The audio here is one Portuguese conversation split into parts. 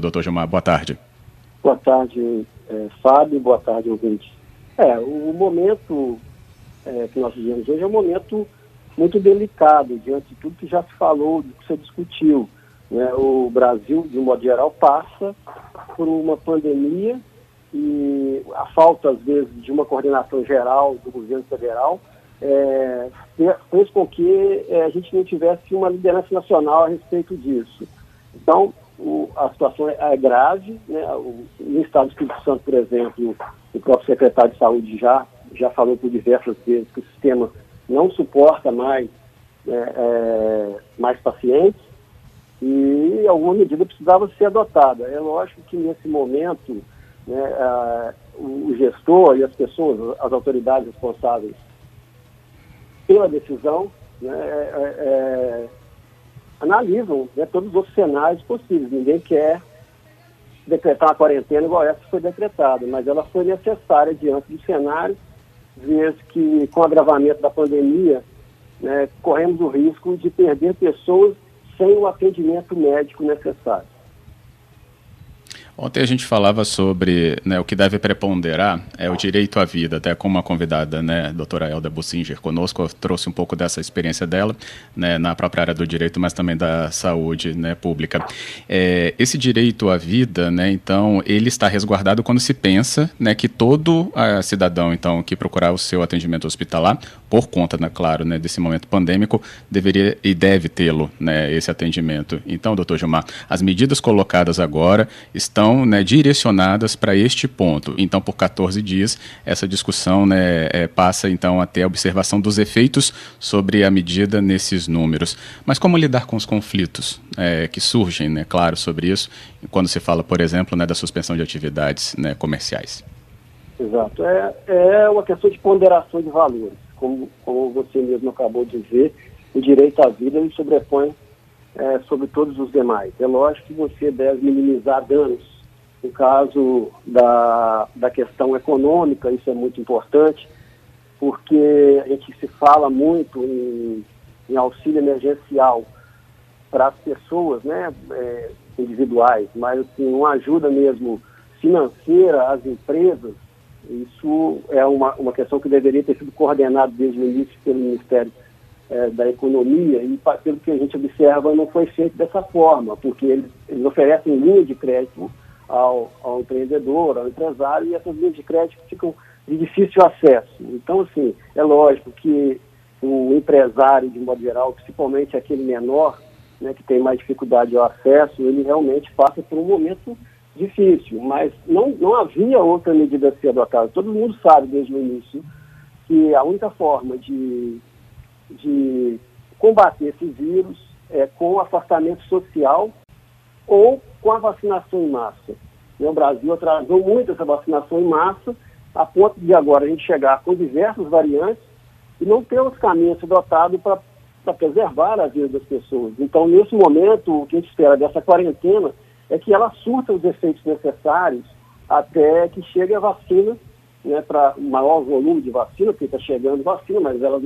Doutor Gilmar, boa tarde. Boa tarde, é, Fábio, boa tarde, ouvinte. É, o momento é, que nós vivemos hoje é um momento muito delicado, diante de tudo que já se falou, do que se discutiu. Né? O Brasil, de um modo geral, passa por uma pandemia e a falta, às vezes, de uma coordenação geral do governo federal é, fez com que é, a gente não tivesse uma liderança nacional a respeito disso. Então, o, a situação é, é grave. Né? O, no estado do Espírito Santo, por exemplo, o próprio secretário de Saúde já, já falou por diversas vezes que o sistema não suporta mais, é, é, mais pacientes e alguma medida precisava ser adotada. É lógico que nesse momento né, a, o gestor e as pessoas, as autoridades responsáveis pela decisão, né, é, é analisam né, todos os cenários possíveis. Ninguém quer decretar uma quarentena igual essa que foi decretada, mas ela foi necessária diante do cenário, vez que com o agravamento da pandemia, né, corremos o risco de perder pessoas sem o atendimento médico necessário. Ontem a gente falava sobre né, o que deve preponderar é o direito à vida, até com uma convidada, né, doutora Elda Bussinger, conosco, trouxe um pouco dessa experiência dela né, na própria área do direito, mas também da saúde né, pública. É, esse direito à vida, né, então, ele está resguardado quando se pensa né, que todo a cidadão então, que procurar o seu atendimento hospitalar, por conta, né, claro, né, desse momento pandêmico, deveria e deve tê-lo, né, esse atendimento. Então, doutor Gilmar, as medidas colocadas agora estão são né, direcionadas para este ponto. Então, por 14 dias, essa discussão né, é, passa então até a observação dos efeitos sobre a medida nesses números. Mas como lidar com os conflitos é, que surgem, né, claro, sobre isso, quando se fala, por exemplo, né, da suspensão de atividades né, comerciais? Exato. É, é uma questão de ponderação de valores. Como, como você mesmo acabou de dizer, o direito à vida ele sobrepõe é, sobre todos os demais. É lógico que você deve minimizar danos no caso da, da questão econômica, isso é muito importante, porque a gente se fala muito em, em auxílio emergencial para as pessoas né, é, individuais, mas assim, uma ajuda mesmo financeira às empresas, isso é uma, uma questão que deveria ter sido coordenada desde o início pelo Ministério é, da Economia e, pelo que a gente observa, não foi feito dessa forma, porque eles, eles oferecem linha de crédito ao, ao empreendedor, ao empresário, e essas linhas de crédito ficam de difícil acesso. Então, assim, é lógico que o empresário, de modo geral, principalmente aquele menor, né, que tem mais dificuldade ao acesso, ele realmente passa por um momento difícil, mas não, não havia outra medida a ser adotada. Todo mundo sabe desde o início que a única forma de, de combater esse vírus é com afastamento social ou com a vacinação em massa. O Brasil atrasou muito essa vacinação em massa, a ponto de agora a gente chegar com diversas variantes e não ter os caminhos adotados para preservar a vida das pessoas. Então, nesse momento, o que a gente espera dessa quarentena é que ela surta os efeitos necessários até que chegue a vacina né, para maior volume de vacina, porque está chegando vacina, mas ela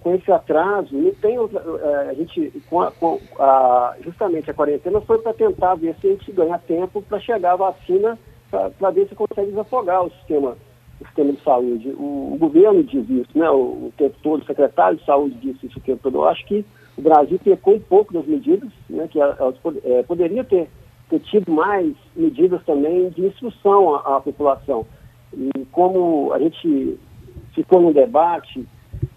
com esse atraso, não tem é, a gente, com a, com a, justamente a quarentena foi para tentar ver se a gente ganha tempo para chegar a vacina, para ver se consegue desafogar o sistema, o sistema de saúde. O, o governo diz isso, né, o, o, tempo todo, o secretário de saúde disse isso o tempo todo. Eu acho que o Brasil pecou um pouco das medidas, né, que elas é, poderia ter, ter tido mais medidas também de instrução à, à população e como a gente ficou no debate,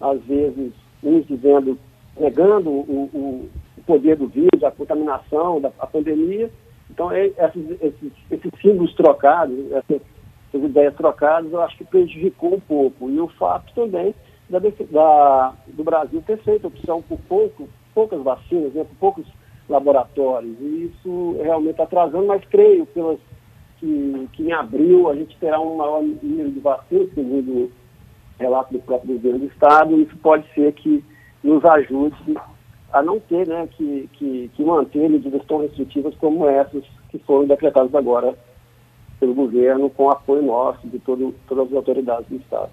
às vezes, uns dizendo, negando o, o, poder do vírus, a contaminação, da, a pandemia, então é, esses, esses, esses símbolos trocados, essas, essas, ideias trocadas, eu acho que prejudicou um pouco. E o fato também da, da, do Brasil ter feito opção por pouco, poucas vacinas, né, por poucos laboratórios. E isso realmente está atrasando, mas creio, pelas que, que em abril a gente terá um maior número de vacinas, segundo relato do próprio governo do Estado, isso pode ser que nos ajude a não ter né, que, que, que manter medidas tão restritivas como essas que foram decretadas agora pelo governo, com apoio nosso, de todo, todas as autoridades do Estado.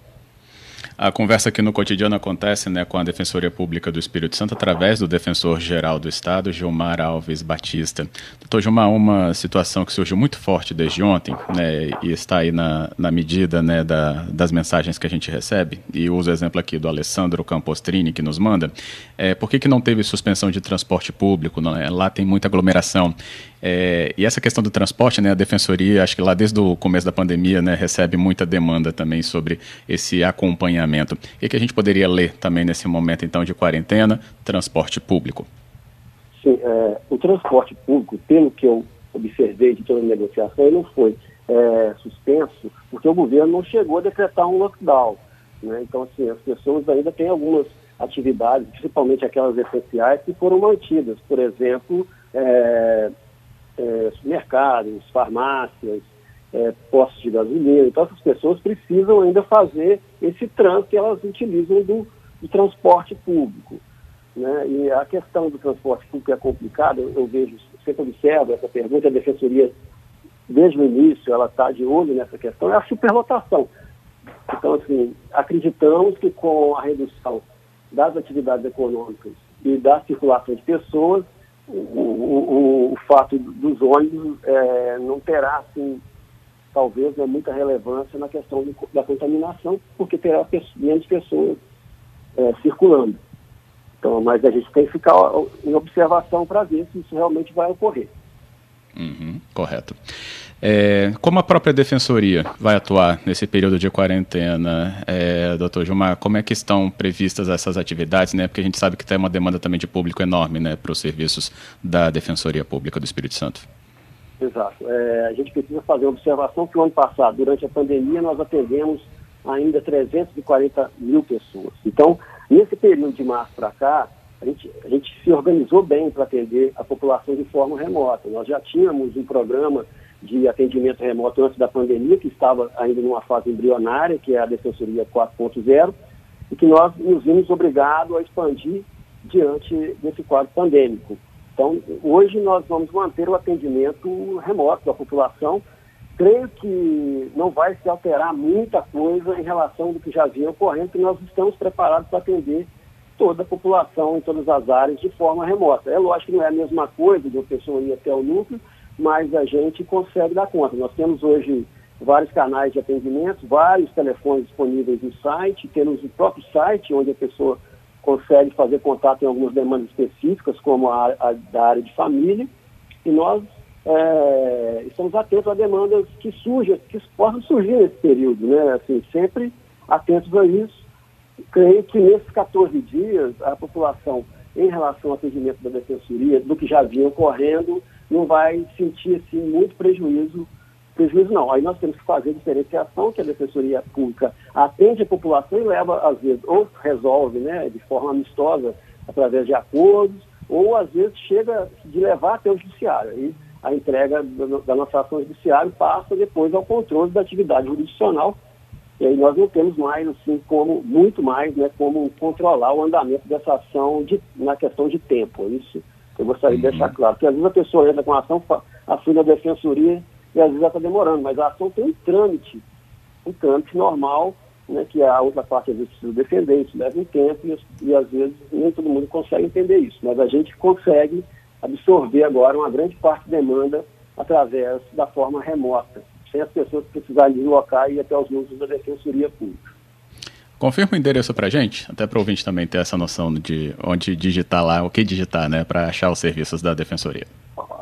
A conversa aqui no cotidiano acontece né, com a Defensoria Pública do Espírito Santo através do Defensor-Geral do Estado, Gilmar Alves Batista. Doutor Gilmar, uma situação que surgiu muito forte desde ontem né, e está aí na, na medida né, da, das mensagens que a gente recebe, e uso o exemplo aqui do Alessandro Campostrini que nos manda, é, por que, que não teve suspensão de transporte público? Não, é? Lá tem muita aglomeração. É, e essa questão do transporte, né, a Defensoria, acho que lá desde o começo da pandemia, né, recebe muita demanda também sobre esse acompanhamento. E que a gente poderia ler também nesse momento, então, de quarentena, transporte público? Sim, é, o transporte público, pelo que eu observei de toda a negociação, ele não foi é, suspenso, porque o governo não chegou a decretar um lockdown. Né? Então, assim, as pessoas ainda têm algumas atividades, principalmente aquelas essenciais, que foram mantidas. Por exemplo, é, é, supermercados, farmácias, é, postos de gasolina. Então, essas pessoas precisam ainda fazer esse trânsito que elas utilizam do, do transporte público. Né? E a questão do transporte público é complicada, eu, eu vejo, sempre observo essa pergunta, a Defensoria, desde o início, ela está de olho nessa questão, é a superlotação. Então, assim, acreditamos que com a redução das atividades econômicas e da circulação de pessoas, o, o, o fato dos ônibus é, não terá, assim, talvez, né, muita relevância na questão da contaminação, porque terá menos pessoas é, circulando. Então, mas a gente tem que ficar em observação para ver se isso realmente vai ocorrer. Uhum, correto. É, como a própria defensoria vai atuar nesse período de quarentena, é, doutor Gilmar, como é que estão previstas essas atividades, né? Porque a gente sabe que tem uma demanda também de público enorme, né, para os serviços da Defensoria Pública do Espírito Santo. Exato. É, a gente precisa fazer uma observação que o ano passado, durante a pandemia, nós atendemos ainda 340 mil pessoas. Então, nesse período de março para cá, a gente, a gente se organizou bem para atender a população de forma remota. Nós já tínhamos um programa de atendimento remoto antes da pandemia, que estava ainda numa fase embrionária, que é a Defensoria 4.0, e que nós nos vimos obrigados a expandir diante desse quadro pandêmico. Então, hoje nós vamos manter o atendimento remoto da população. Creio que não vai se alterar muita coisa em relação do que já vinha ocorrendo, porque nós estamos preparados para atender toda a população em todas as áreas de forma remota. É lógico que não é a mesma coisa de uma pessoa ir até o núcleo, mas a gente consegue dar conta. Nós temos hoje vários canais de atendimento, vários telefones disponíveis no site, temos o próprio site onde a pessoa consegue fazer contato em algumas demandas específicas, como a, a da área de família, e nós é, estamos atentos a demandas que surgem, que possam surgir nesse período, né? Assim, sempre atentos a isso. Creio que nesses 14 dias a população, em relação ao atendimento da defensoria, do que já vinha ocorrendo, não vai sentir assim, muito prejuízo. Prejuízo não. Aí nós temos que fazer diferenciação, que a Defensoria Pública atende a população e leva, às vezes, ou resolve né, de forma amistosa, através de acordos, ou às vezes chega de levar até o judiciário. Aí a entrega da nossa ação judiciária passa depois ao controle da atividade jurisdicional. E aí nós não temos mais, assim, como, muito mais, né, como controlar o andamento dessa ação de, na questão de tempo. Isso eu gostaria uhum. de deixar claro. Porque às vezes a pessoa entra com a ação, assume a defensoria e às vezes ela está demorando, mas a ação tem um trâmite, um trâmite normal, né, que a outra parte às vezes precisa defender, isso leva um tempo e, e às vezes nem todo mundo consegue entender isso. Mas a gente consegue absorver agora uma grande parte da demanda através da forma remota, sem as pessoas precisarem deslocar e ir até os núcleos da Defensoria Pública. Confirma o endereço para gente, até para o ouvinte também ter essa noção de onde digitar lá, o que digitar, né, para achar os serviços da Defensoria.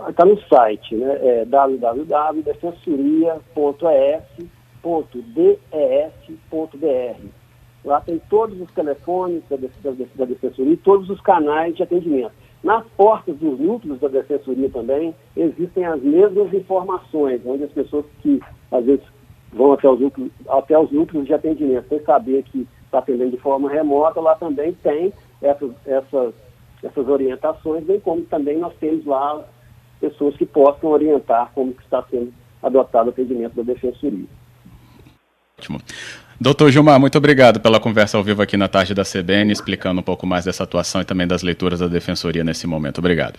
Está no site, né, é www.defensoria.es.des.br. Lá tem todos os telefones da, da, da Defensoria e todos os canais de atendimento. Nas portas dos núcleos da Defensoria também existem as mesmas informações, onde as pessoas que às vezes vão até os núcleos, até os núcleos de atendimento, sem saber que está atendendo de forma remota, lá também tem essas, essas, essas orientações, bem como também nós temos lá pessoas que possam orientar como que está sendo adotado o atendimento da Defensoria. Ótimo. Doutor Gilmar, muito obrigado pela conversa ao vivo aqui na tarde da CBN, explicando um pouco mais dessa atuação e também das leituras da Defensoria nesse momento. Obrigado.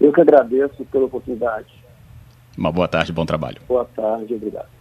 Eu que agradeço pela oportunidade. Uma boa tarde, bom trabalho. Boa tarde, obrigado.